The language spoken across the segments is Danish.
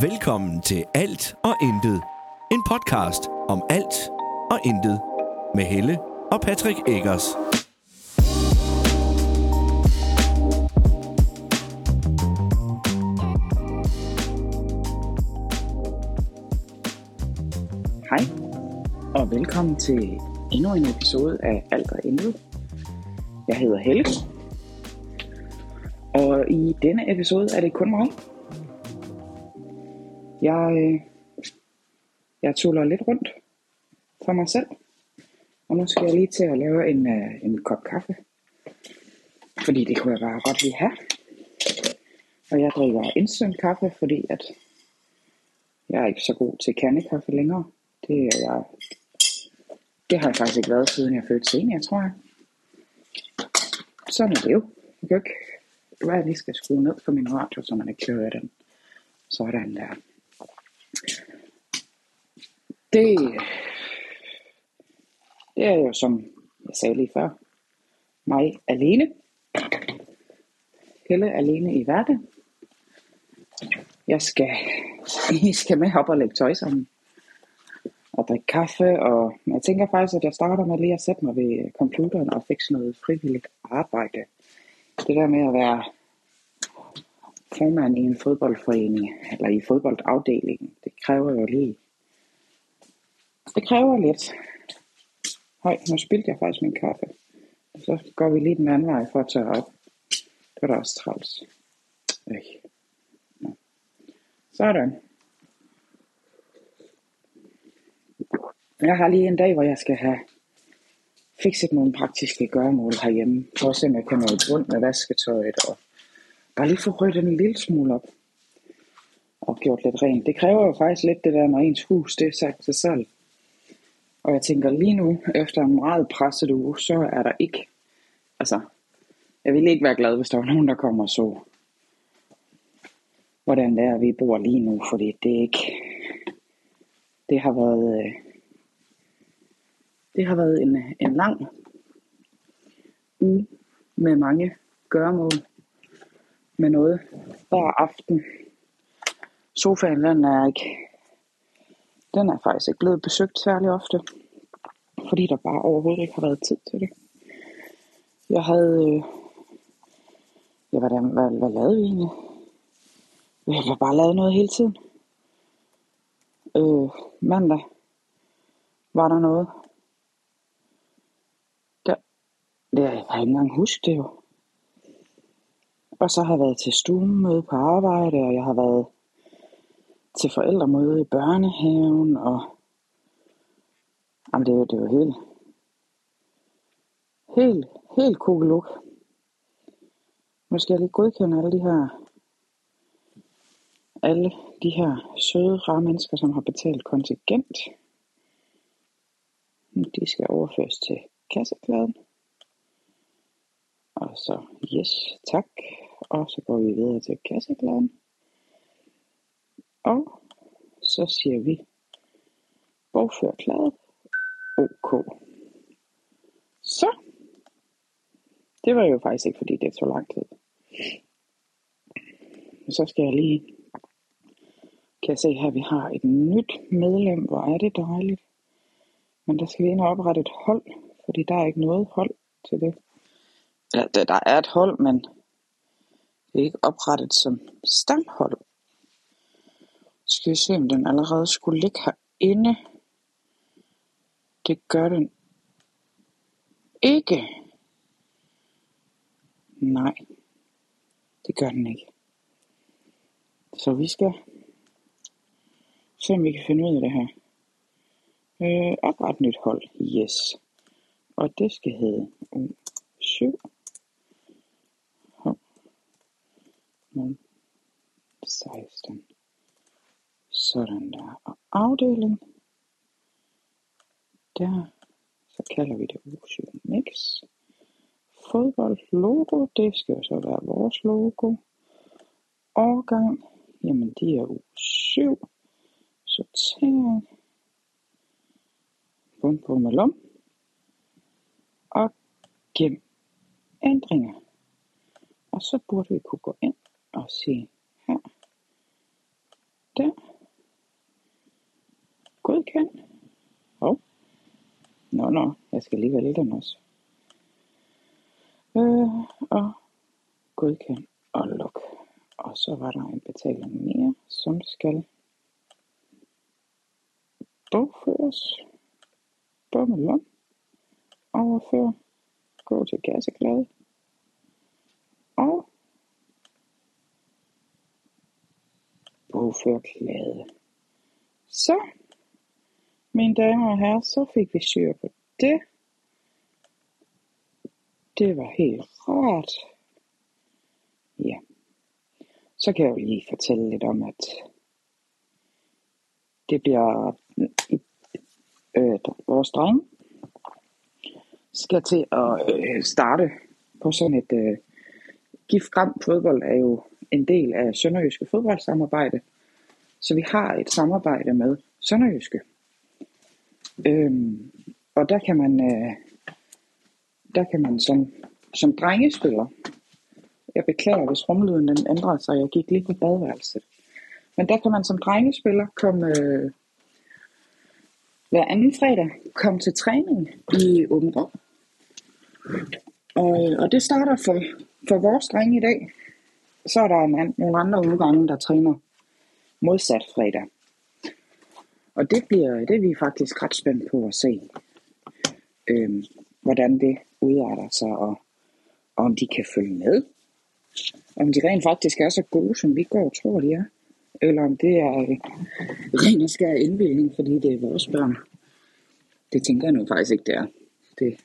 Velkommen til Alt og Intet. En podcast om alt og intet. Med Helle og Patrick Eggers. Hej, og velkommen til endnu en episode af Alt og Intet. Jeg hedder Helle, og i denne episode er det kun mig. Jeg, øh, jeg tuller lidt rundt for mig selv, og nu skal jeg lige til at lave en, øh, en kop kaffe, fordi det kunne jeg bare godt lige have. Og jeg drikker instant kaffe, fordi at jeg er ikke så god til kandekaffe længere. Det er jeg det har jeg faktisk ikke været, siden jeg fødte senior, tror jeg. Sådan er det jo. Jeg kan ikke... være, at jeg lige skal skrue ned for min radio, så man ikke høre den. Sådan der. Det, det er jo, som jeg sagde lige før, mig alene. Helle alene i hverdagen. Jeg skal, I skal med op og lægge tøj sammen og drikke kaffe, og jeg tænker faktisk, at jeg starter med lige at sætte mig ved computeren og fikse noget frivilligt arbejde. Det der med at være formand i en fodboldforening, eller i fodboldafdelingen, det kræver jo lige, det kræver lidt. Høj, nu spildte jeg faktisk min kaffe. Og så går vi lige den anden vej for at tørre op. Det var da også træls. Øh. Nå. Sådan. Jeg har lige en dag, hvor jeg skal have fikset nogle praktiske gøremål herhjemme. For at se, om jeg kan nå et rundt med vasketøjet og bare lige få ryddet en lille smule op og gjort lidt rent. Det kræver jo faktisk lidt det der, når ens hus det er sat til salg. Og jeg tænker lige nu, efter en meget presset uge, så er der ikke, altså, jeg ville ikke være glad, hvis der var nogen, der kommer og så, hvordan det er, vi bor lige nu, fordi det er ikke, det har været, øh, det har været en, en lang uge med mange gøremål med noget hver aften. Sofaen den er ikke, den er faktisk ikke blevet besøgt særlig ofte, fordi der bare overhovedet ikke har været tid til det. Jeg havde, øh, ja, hvad, hvad, hvad lavede vi egentlig? Vi har bare lavet noget hele tiden. Øh, mandag var der noget. Der, det, jeg kan ikke engang huske det jo. Og så har jeg været til stuemøde på arbejde, og jeg har været til forældremøde i børnehaven, og jamen det er jo, det er jo helt, helt, helt kugeluk. Nu skal jeg lige godkende alle de her, alle de her søde, rare mennesker, som har betalt kontingent. De skal overføres til kasseklæden. Og så yes, tak. Og så går vi videre til kasseklæden. Og så siger vi bogfør klæde. OK. Så. Det var jo faktisk ikke, fordi det tog lang tid. Så skal jeg lige kan jeg se her, vi har et nyt medlem. Hvor er det dejligt. Men der skal vi ind og oprette et hold, fordi der er ikke noget hold til det. Ja, der er et hold, men det er ikke oprettet som stamhold. Skal vi se, om den allerede skulle ligge herinde. Det gør den ikke. Nej, det gør den ikke. Så vi skal se, om vi kan finde ud af det her. Øh, opret nyt hold. Yes. Og det skal hedde U7. Hold. 16. Sådan der. Og afdeling. Der. Så kalder vi det U7 Mix. Fodbold logo. Det skal jo så være vores logo. Årgang. Jamen de er U7. Sortering bum bum alum og gem ændringer. Og så burde vi kunne gå ind og se her, der, Godkend. Hov. Nå, nå. Jeg skal lige vælge den også. Øh, og godkend og luk. Og så var der en betaling mere, som skal bogføres. Bummelum. Overfør. Gå til gasseglade. Og bogfør klade. Så mine damer og herrer, så fik vi styr på det. Det var helt rart. Ja. Så kan jeg jo lige fortælle lidt om, at det bliver øh, vores dreng skal til at øh, starte på sådan et øh, gift fodbold er jo en del af Sønderjyske fodboldsamarbejde. Så vi har et samarbejde med Sønderjyske. Øhm, og der kan man, øh, der kan man som, som drengespiller, jeg beklager, hvis rumlyden den ændrer sig, jeg gik lige på badeværelset. Men der kan man som drengespiller komme øh, hver anden fredag komme til træning i Åben rum. Og, øh, og det starter for, for vores drenge i dag. Så er der en, nogle andre udgange, der træner modsat fredag. Og det bliver det er vi faktisk ret spændt på at se, øhm, hvordan det udarter sig, og, og om de kan følge med. Om de rent faktisk er så gode, som vi går og tror, de er. Eller om det er øh, ren og skær indvildning, fordi det er vores børn. Det tænker jeg nu faktisk ikke, det er. Det,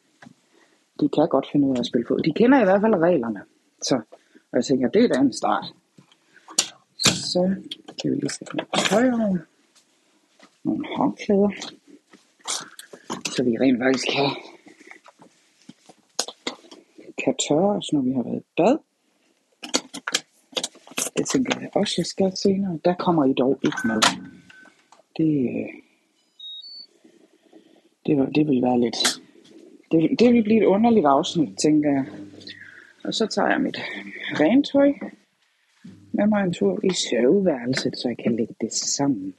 de kan godt finde ud af at spille fod. De kender i hvert fald reglerne. Så og jeg tænker, det er da en start. Så kan vi lige sætte noget. Nogle håndklæder. Så vi rent faktisk kan, kan tørre os, når vi har været i bad. Det tænker jeg også, jeg skal senere. Der kommer I dog ikke med. Det, øh, det, det vil være lidt... Det, det vil blive et underligt afsnit, tænker jeg. Og så tager jeg mit rentøj med mig en tur i soveværelset, så jeg kan lægge det sammen.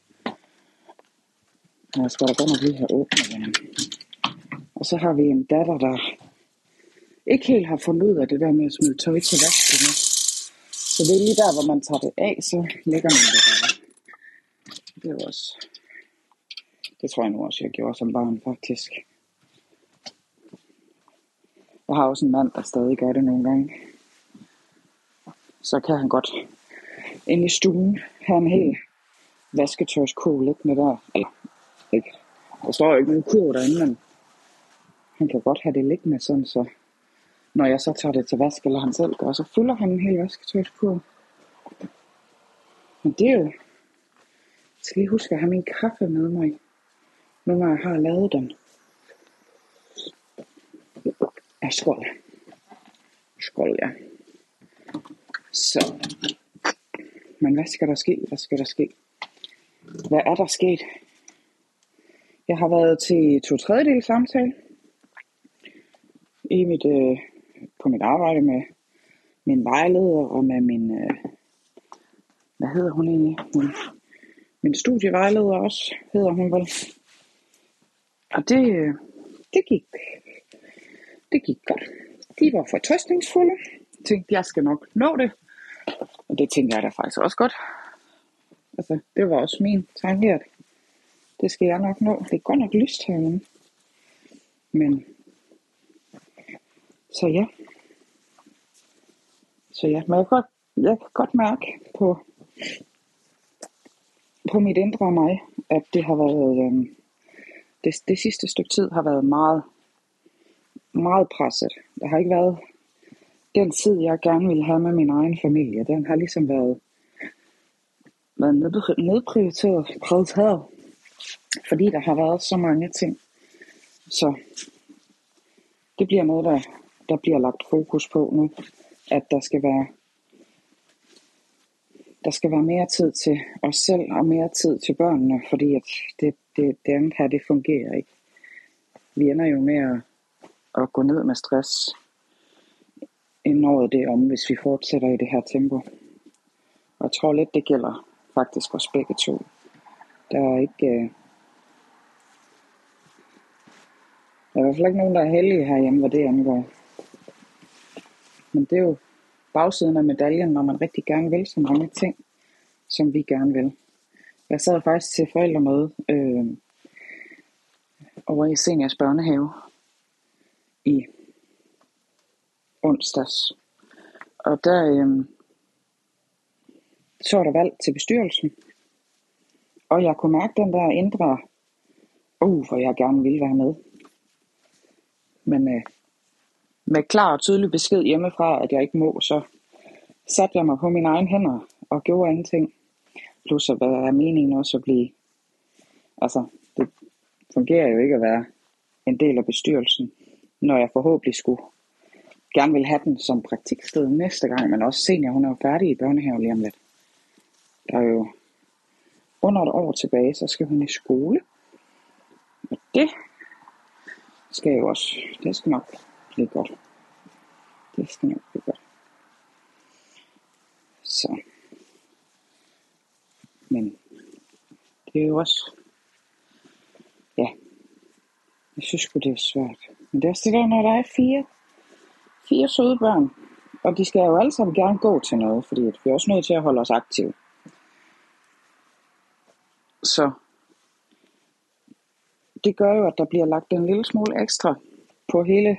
Jeg skal da godt nok lige have åbnet den. Og så har vi en datter, der ikke helt har fundet ud af det der med at smide tøj til vasken. Så det er lige der, hvor man tager det af, så lægger man det der. Det er også... Det tror jeg nu også, jeg gjorde som barn, faktisk. Jeg har også en mand, der stadig gør det nogle gange. Så kan han godt ind i stuen have en hel vasketøjskurv liggende der. Eller, ikke. Der står jo ikke nogen kurv derinde, men han kan godt have det liggende sådan, så når jeg så tager det til vask, eller han selv gør, så fylder han en hel vasketøjskurv. Men det er jo... Jeg skal lige huske at have min kaffe med mig, når jeg har lavet den. Ja, skål. Skål, ja. Så. Men hvad skal der ske? Hvad skal der ske? Hvad er der sket? Jeg har været til to tredjedel samtale i mit, øh, på mit arbejde med min vejleder og med min, øh, hvad hedder hun egentlig? Min, min studievejleder også, hedder hun vel. Og det, øh, det gik det gik godt. De var fortrøstningsfulde. Jeg tænkte, jeg skal nok nå det. Og det tænker jeg da faktisk også godt. Altså, det var også min tanke, at det skal jeg nok nå. Det er godt nok lyst herinde. Men, så ja. Så ja, men jeg kan godt, jeg kan godt mærke på, på mit indre mig, at det har været, øhm, det, det sidste stykke tid har været meget meget presset. Der har ikke været den tid, jeg gerne ville have med min egen familie. Den har ligesom været, været nedprioriteret, prioriteret, fordi der har været så mange ting. Så det bliver noget, der, der bliver lagt fokus på nu, at der skal være der skal være mere tid til os selv og mere tid til børnene, fordi at det, det, det andet her, det fungerer ikke. Vi ender jo med at at gå ned med stress inden året det om, hvis vi fortsætter i det her tempo. Og jeg tror lidt, det gælder faktisk os begge to. Der er ikke... Øh, Der er i hvert fald ikke nogen, der er heldige herhjemme, hvad det angår. Men det er jo bagsiden af medaljen, når man rigtig gerne vil så mange ting, som vi gerne vil. Jeg sad faktisk til forældremøde øh, over i seniors børnehave i onsdags. Og der øh, så der valg til bestyrelsen. Og jeg kunne mærke den der indre, uh, hvor jeg gerne ville være med. Men øh, med klar og tydelig besked hjemmefra, at jeg ikke må, så satte jeg mig på mine egne hænder og gjorde ingenting. Plus at er meningen også at blive, altså det fungerer jo ikke at være en del af bestyrelsen, når jeg forhåbentlig skulle gerne vil have den som praktiksted næste gang, men også senior, hun er jo færdig i børnehaven lige om lidt. Der er jo under et år tilbage, så skal hun i skole. Og det skal jo også, det skal nok blive godt. Det skal nok blive godt. Så. Men det er jo også, ja, jeg synes det er svært. Men det er også det der, når der er fire, fire søde børn, og de skal jo alle sammen gerne gå til noget, fordi vi er også nødt til at holde os aktive. Så det gør jo, at der bliver lagt en lille smule ekstra på hele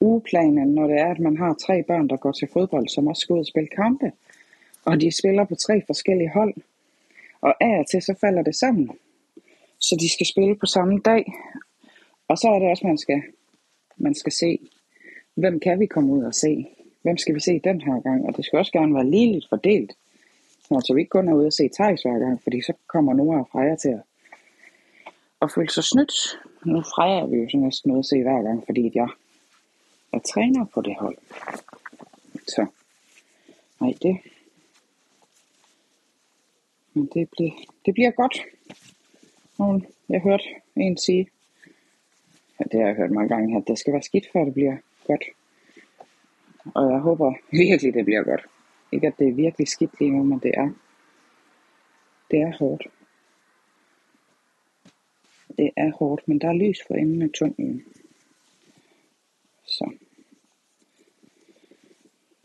ugeplanen, når det er, at man har tre børn, der går til fodbold, som også skal ud og spille kampe. Og de spiller på tre forskellige hold. Og af og til så falder det sammen. Så de skal spille på samme dag. Og så er det også, man skal, man skal se, hvem kan vi komme ud og se? Hvem skal vi se den her gang? Og det skal også gerne være ligeligt fordelt. Så vi ikke kun er ude og se Thijs hver gang, fordi så kommer Nora og Freja til at, at føle sig snydt. Nu Freja er vi jo så næsten ude at se hver gang, fordi jeg er træner på det hold. Så, nej det, men det, bliver, det bliver godt. Og jeg hørte en sige, ja, det har jeg hørt mange gange, at det skal være skidt, før det bliver godt. Og jeg håber virkelig, det bliver godt. Ikke at det er virkelig skidt lige nu, men det er, det er hårdt. Det er hårdt, men der er lys for enden af tunnelen. Så.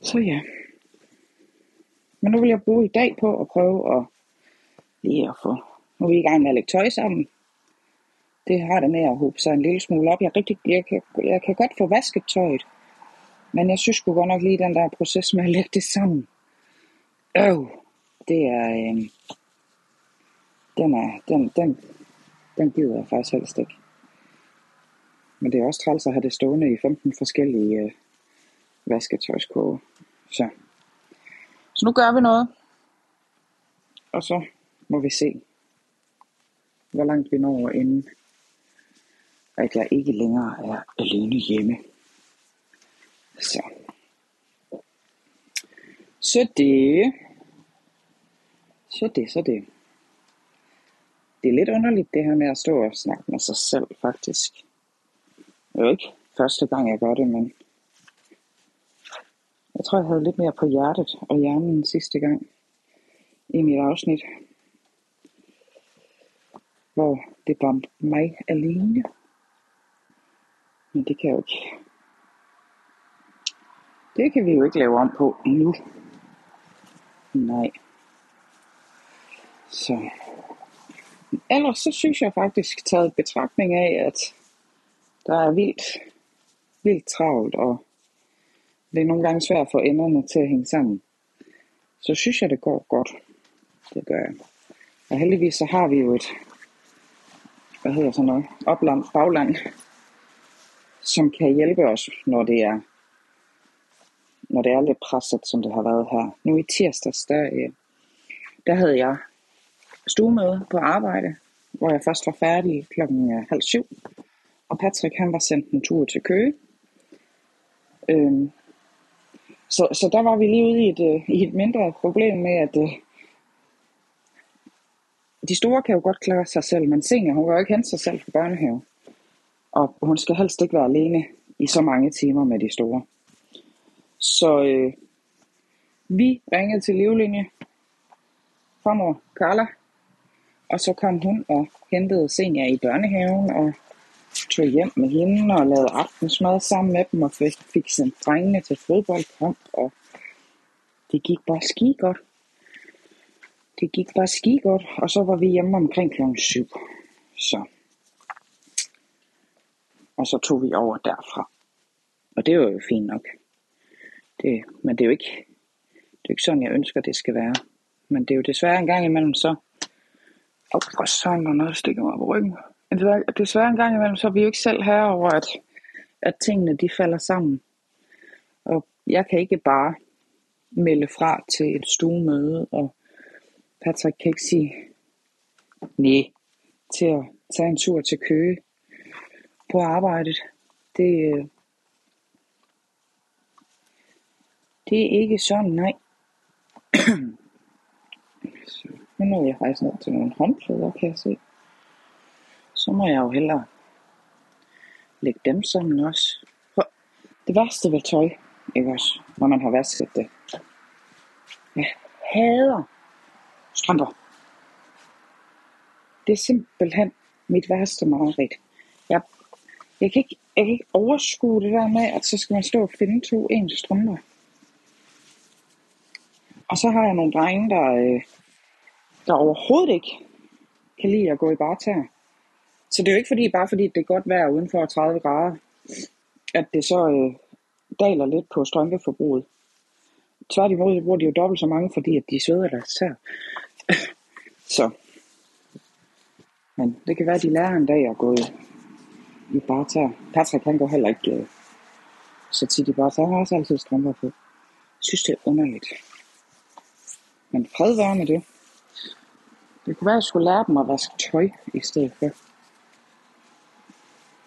Så ja. Men nu vil jeg bruge i dag på at prøve at lige at få, nu er vi i gang med at lægge tøj sammen. Det har det med at håbe sig en lille smule op. Jeg, rigtig, jeg, kan, jeg kan godt få vasket tøjet, men jeg synes godt nok lige den der proces med at lægge det sammen. Øv, det er, øh, den er, den, den, den gider jeg faktisk helst ikke. Men det er også træls at have det stående i 15 forskellige øh, vasketøjskoge. Så. så nu gør vi noget. Og så må vi se, hvor langt vi når inden, at jeg ikke længere er alene hjemme. Så. Så det. Så det, så det. Det er lidt underligt det her med at stå og snakke med sig selv faktisk. Det er jo ikke første gang jeg gør det, men jeg tror jeg havde lidt mere på hjertet og hjernen sidste gang i mit afsnit hvor det var mig alene. Men det kan jo ikke. Det kan vi jo ikke lave om på nu. Nej. Så. Ellers så synes jeg faktisk taget betragtning af, at der er vildt, vildt travlt, og det er nogle gange svært for enderne til at hænge sammen. Så synes jeg, det går godt. Det gør jeg. Og heldigvis så har vi jo et hvad hedder sådan noget, opland, bagland, som kan hjælpe os, når det er, når det er lidt presset, som det har været her. Nu i tirsdags, der, øh, der havde jeg stuemøde på arbejde, hvor jeg først var færdig klokken øh, halv syv, og Patrick han var sendt en tur til Køge. Øhm, så, så der var vi lige ude i et, øh, i et mindre problem med, at øh, de store kan jo godt klare sig selv, men senior, hun kan jo ikke hente sig selv fra børnehave. Og hun skal helst ikke være alene i så mange timer med de store. Så øh, vi ringede til livlinje, farmor Carla, og så kom hun og hentede senior i børnehaven, og tog hjem med hende og lavede aftensmad sammen med dem og fik, sendt drengene til fodboldkamp, og det gik bare ski godt. Det gik bare ski godt, og så var vi hjemme omkring kl. 7. Så. Og så tog vi over derfra. Og det var jo fint nok. Det, men det er jo ikke, det er ikke sådan, jeg ønsker, det skal være. Men det er jo desværre en gang imellem så... Åh, oh, for sådan der noget, der stikker mig på ryggen. Men desværre en gang imellem, så er vi jo ikke selv herover, at, at tingene de falder sammen. Og jeg kan ikke bare melde fra til et stuemøde, og Patrick kan ikke sige nej til at tage en tur til Køge på arbejdet. Det, øh, det er ikke sådan, nej. Nu når jeg faktisk ned til nogle håndklæder, kan jeg se. Så må jeg jo hellere lægge dem sammen også. Det værste ved tøj, ikke også, når man har vasket det. Jeg hader strømper. Det er simpelthen mit værste mareridt. Jeg, jeg, kan ikke, jeg kan ikke overskue det der med, at så skal man stå og finde to ens strømper. Og så har jeg nogle drenge, der, øh, der overhovedet ikke kan lide at gå i barter. Så det er jo ikke fordi, bare fordi det er godt vejr uden for 30 grader, at det så øh, daler lidt på strømpeforbruget. Tværtimod bruger de jo dobbelt så mange, fordi at de sveder deres sær. så. Men det kan være, at de lærer en dag at gå i, i barter. Patrick han går heller ikke øh, så tit i barter. Han har også altid strømper på. Jeg synes, det er underligt. Men fred være med det. Det kunne være, at jeg skulle lære dem at vaske tøj i stedet for.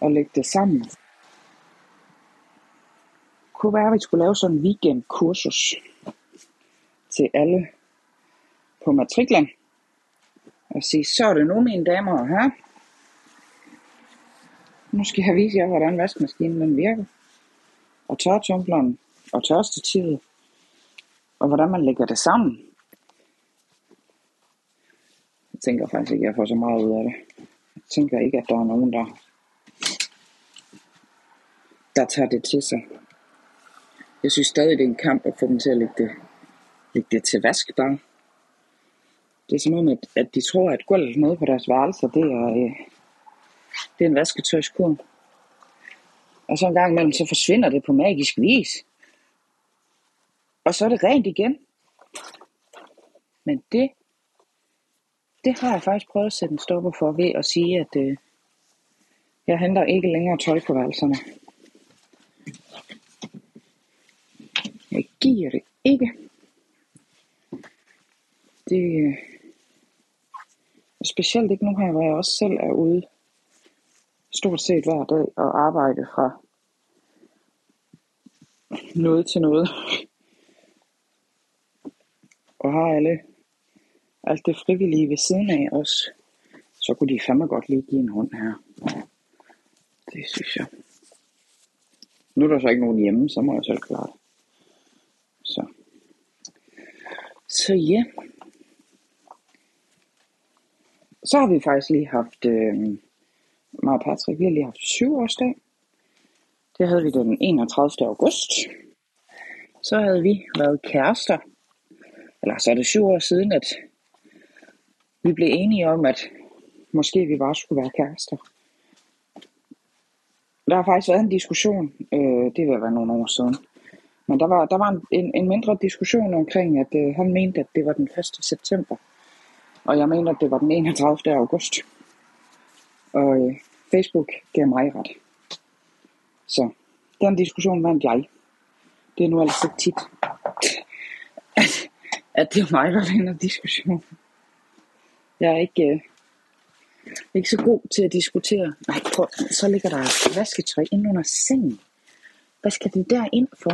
Og lægge det sammen. Det kunne være, at vi skulle lave sådan en weekendkursus til alle på matriklen. Og sige, så er det nu mine damer og herrer. Nu skal jeg vise jer, hvordan vaskemaskinen den virker. Og tørretumbleren og tørstativet. Og hvordan man lægger det sammen tænker faktisk ikke, at jeg får så meget ud af det. Jeg tænker ikke, at der er nogen, der, der tager det til sig. Jeg synes stadig, det er en kamp at få dem til at lægge det, lægge det til vask bare. Det er som om, at, at de tror, at gulvet nede på deres værelser, det er, øh, det er en vasketøjskur. Og så en gang imellem, så forsvinder det på magisk vis. Og så er det rent igen. Men det det har jeg faktisk prøvet at sætte en stopper for ved at sige, at øh, jeg henter ikke længere tøj på værelserne. Jeg giver det ikke. Det er specielt ikke nu her, hvor jeg også selv er ude stort set hver dag og arbejde fra noget til noget. og har alle alt det frivillige ved siden af os, så kunne de fandme godt lige give en hånd her. Det synes jeg. Nu er der så ikke nogen hjemme, så må jeg selv klare det. Så. Så ja. Så har vi faktisk lige haft, øh, mig og Patrick, vi har lige haft syvårsdag. Det havde vi den 31. august. Så havde vi været kærester. Eller så er det syv år siden, at vi blev enige om, at måske vi bare skulle være kærester. Der har faktisk været en diskussion, øh, det vil være nogle år siden, men der var, der var en, en mindre diskussion omkring, at øh, han mente, at det var den 1. september, og jeg mener, at det var den 31. august. Og øh, Facebook gav mig ret. Så den diskussion vandt jeg. Det er nu altså tit, at, at det er mig, der vinder diskussionen. Jeg er ikke, øh, ikke så god til at diskutere. Nej, prøv, så ligger der vasketøj ind under sengen. Hvad skal det der ind for?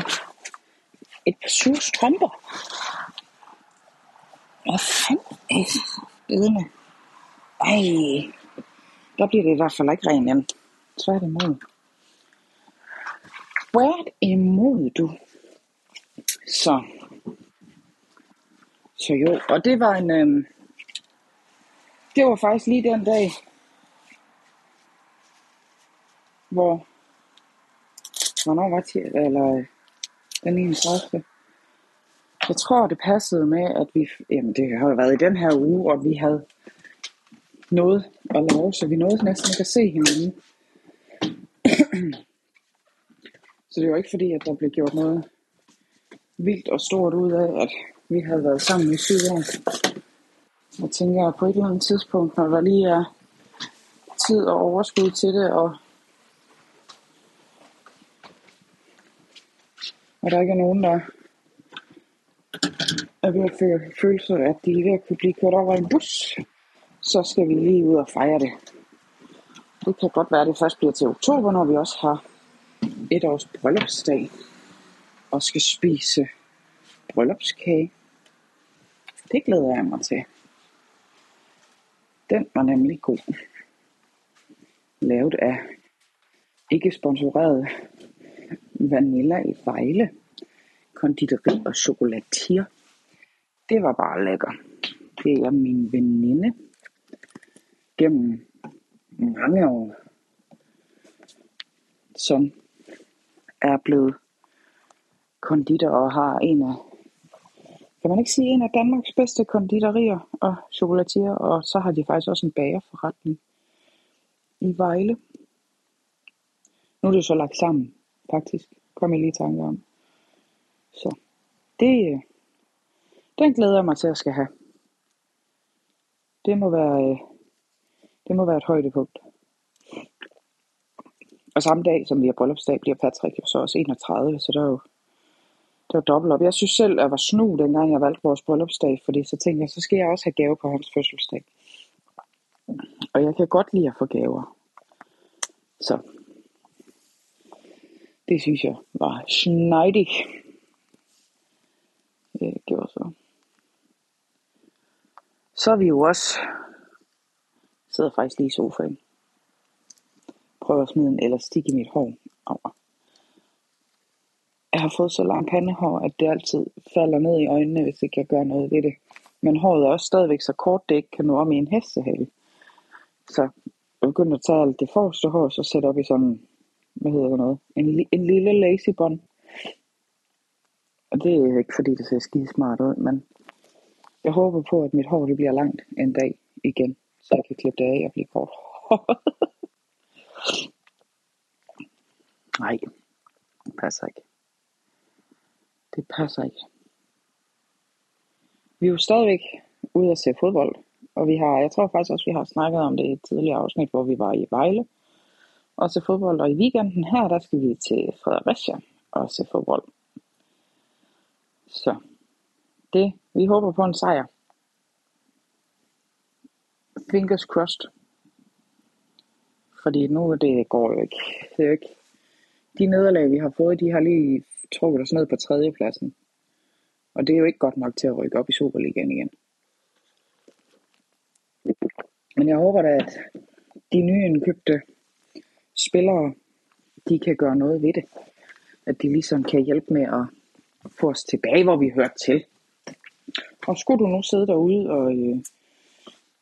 Et par sure strømper. Hvad fanden? Edende. Ej, der bliver det i hvert fald ikke ren igen. Tværtimod. Hvad imod du? Så. Så jo, og det var en, øh, det var faktisk lige den dag, hvor, hvornår var det, eller øh, den 31. Jeg tror, det passede med, at vi, jamen det har jo været i den her uge, og vi havde noget at lave, så vi nåede næsten ikke at se hinanden. så det var ikke fordi, at der blev gjort noget vildt og stort ud af, at vi havde været sammen i syv år. Jeg tænker, at på et eller andet tidspunkt, når der lige er tid og overskud til det, og, og der ikke er nogen, der er ved at føle sig, at de er ved at kunne blive kørt over en bus, så skal vi lige ud og fejre det. Det kan godt være, at det først bliver til oktober, når vi også har et års bryllupsdag og skal spise bryllupskage. Det glæder jeg mig til. Den var nemlig god. Lavet af ikke sponsoreret Vanilla i Vejle, konditori og chokolatier. Det var bare lækker. Det er min veninde gennem mange år, som er blevet konditor og har en af, kan man ikke sige, en af Danmarks bedste konditorier og chokolatier, og så har de faktisk også en bagerforretning i Vejle. Nu er det så lagt sammen, faktisk. Kom jeg lige i tanke om. Så det, øh, den glæder jeg mig til at skal have. Det må være, øh, det må være et højdepunkt. Og samme dag, som vi har bryllupsdag, bliver Patrick jo så også 31, så der er jo det var dobbelt op. Jeg synes selv, at jeg var snu, dengang jeg valgte vores bryllupsdag, fordi så tænkte jeg, så skal jeg også have gave på hans fødselsdag. Og jeg kan godt lide at få gaver. Så det synes jeg var snedig. Det gjorde så. Så er vi jo også sidder faktisk lige i sofaen. Prøver at smide en elastik i mit hår. Au. Jeg har fået så lang pandehår, at det altid falder ned i øjnene, hvis ikke jeg gør noget ved det. Men håret er også stadigvæk så kort, det ikke kan nå om i en hestehale. Så jeg begyndte at tage alt det forreste hår, så sætte op i sådan, hvad hedder det noget, en, en lille lazy bun. Og det er ikke fordi, det ser skide smart ud, men jeg håber på, at mit hår det bliver langt en dag igen, så jeg kan klippe det af og blive kort. Nej, det passer ikke. Det passer ikke. Vi er jo stadigvæk ude at se fodbold, og vi har, jeg tror faktisk også, vi har snakket om det i et tidligere afsnit, hvor vi var i Vejle og se fodbold. Og i weekenden her, der skal vi til Fredericia og se fodbold. Så det, vi håber på en sejr. Fingers crossed. Fordi nu det går jo ikke. Det er jo ikke. De nederlag, vi har fået, de har lige trukket os ned på tredjepladsen. Og det er jo ikke godt nok til at rykke op i Superligaen igen. Men jeg håber da, at de nye indkøbte spillere, de kan gøre noget ved det. At de ligesom kan hjælpe med at få os tilbage, hvor vi hørte til. Og skulle du nu sidde derude, og, øh,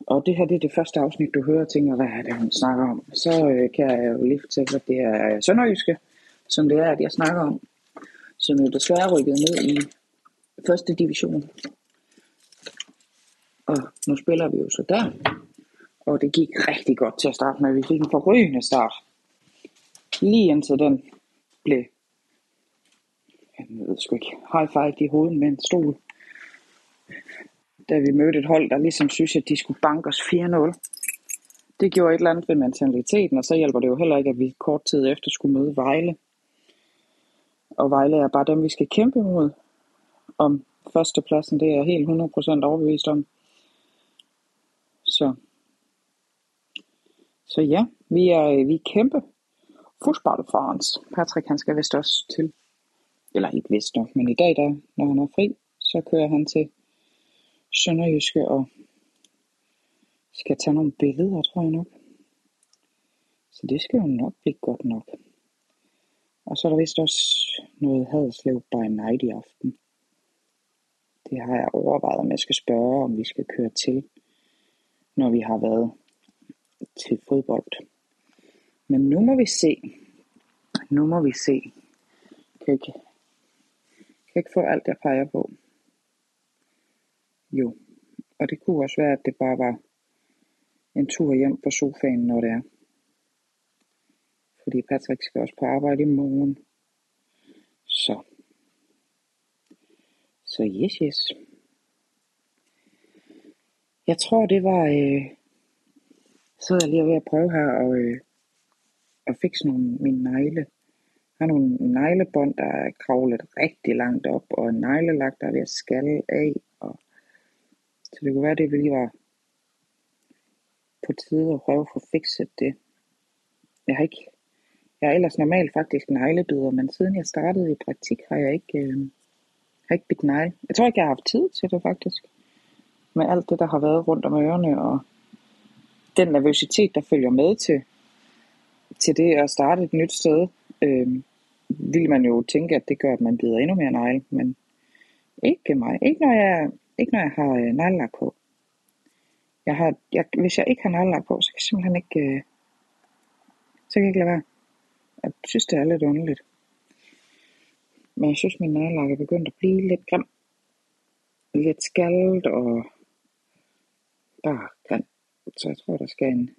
og det her det er det første afsnit, du hører og tænker, hvad er det, hun snakker om, så øh, kan jeg jo lige fortælle, at det er øh, Sønderjyske, som det er, at jeg snakker om, som jo desværre rykkede ned i første division. Og nu spiller vi jo så der, og det gik rigtig godt til at starte med. Vi fik en forrygende start. Lige indtil den blev jeg ved sgu ikke, high five i hovedet med en stol. Da vi mødte et hold, der ligesom synes, at de skulle banke os 4-0. Det gjorde et eller andet ved mentaliteten, og så hjælper det jo heller ikke, at vi kort tid efter skulle møde Vejle. Og Vejle er bare dem, vi skal kæmpe mod om førstepladsen. Det er jeg helt 100% overbevist om. Så, så ja, vi er, øh, vi er kæmpe fodboldfans. Patrick han skal vist også til eller ikke vist nok, men i dag, der, når han er fri, så kører han til Sønderjyske og skal tage nogle billeder, tror jeg nok. Så det skal jo nok blive godt nok. Og så er der vist også noget Haderslev by night i aften. Det har jeg overvejet, om jeg skal spørge, om vi skal køre til, når vi har været til fodbold. Men nu må vi se. nu må vi se. Kan ikke, kan ikke få alt, jeg peger på. Jo, og det kunne også være, at det bare var en tur hjem fra sofaen, når det er. Fordi Patrick skal også på arbejde i morgen. Så. Så yes, yes. Jeg tror, det var... Øh, så jeg lige ved at prøve her og, øh, at fikse nogle mine negle. Jeg har nogle neglebånd, der er kravlet rigtig langt op, og en neglelak, der er ved at skalle af. Og, så det kunne være, det lige var på tide at prøve at få fikset det. Jeg har ikke, jeg er ellers normalt faktisk neglebider, men siden jeg startede i praktik, har jeg ikke, øh, har ikke bidt negle. Jeg tror ikke, jeg har haft tid til det faktisk. Med alt det, der har været rundt om ørerne, og den nervøsitet, der følger med til, til det at starte et nyt sted, øh, vil man jo tænke, at det gør, at man bider endnu mere negle, men ikke mig. Ikke når jeg, ikke når jeg har øh, neglelak på. Jeg har, jeg, hvis jeg ikke har neglelak på, så kan jeg simpelthen ikke, øh, så kan jeg ikke lade være. Jeg synes, det er lidt underligt. Men jeg synes, min neglelak er begyndt at blive lidt grim. Lidt skaldet og bare grim. Så jeg tror, der skal en,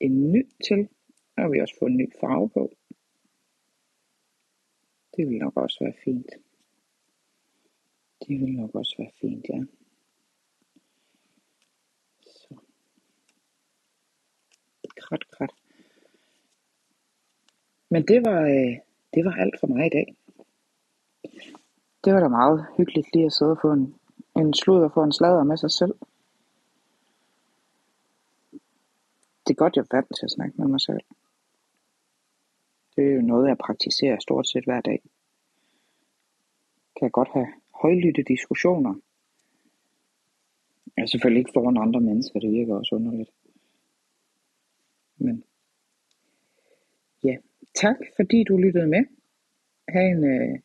en ny til. Og vi også få en ny farve på. Det vil nok også være fint. Det vil nok også være fint, ja. Så. Krat, krat. Men det var, øh, det var alt for mig i dag. Det var da meget hyggeligt lige at sidde og få en, en slud og få en sladder med sig selv. Det er godt, jeg er vant til at snakke med mig selv. Det er jo noget, jeg praktiserer stort set hver dag. Kan jeg godt have højlytte diskussioner. Jeg er selvfølgelig ikke foran andre mennesker, det virker også underligt. Men tak fordi du lyttede med. Ha' en, øh,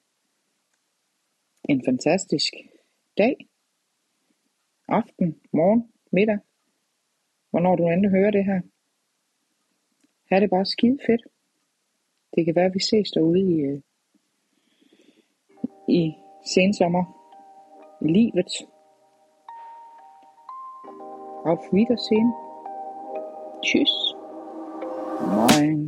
en fantastisk dag, aften, morgen, middag, hvornår du endelig hører det her. Ha' det bare skide fedt. Det kan være, at vi ses derude i, øh, i sensommer. I livet. Auf Wiedersehen. Tschüss. Moin.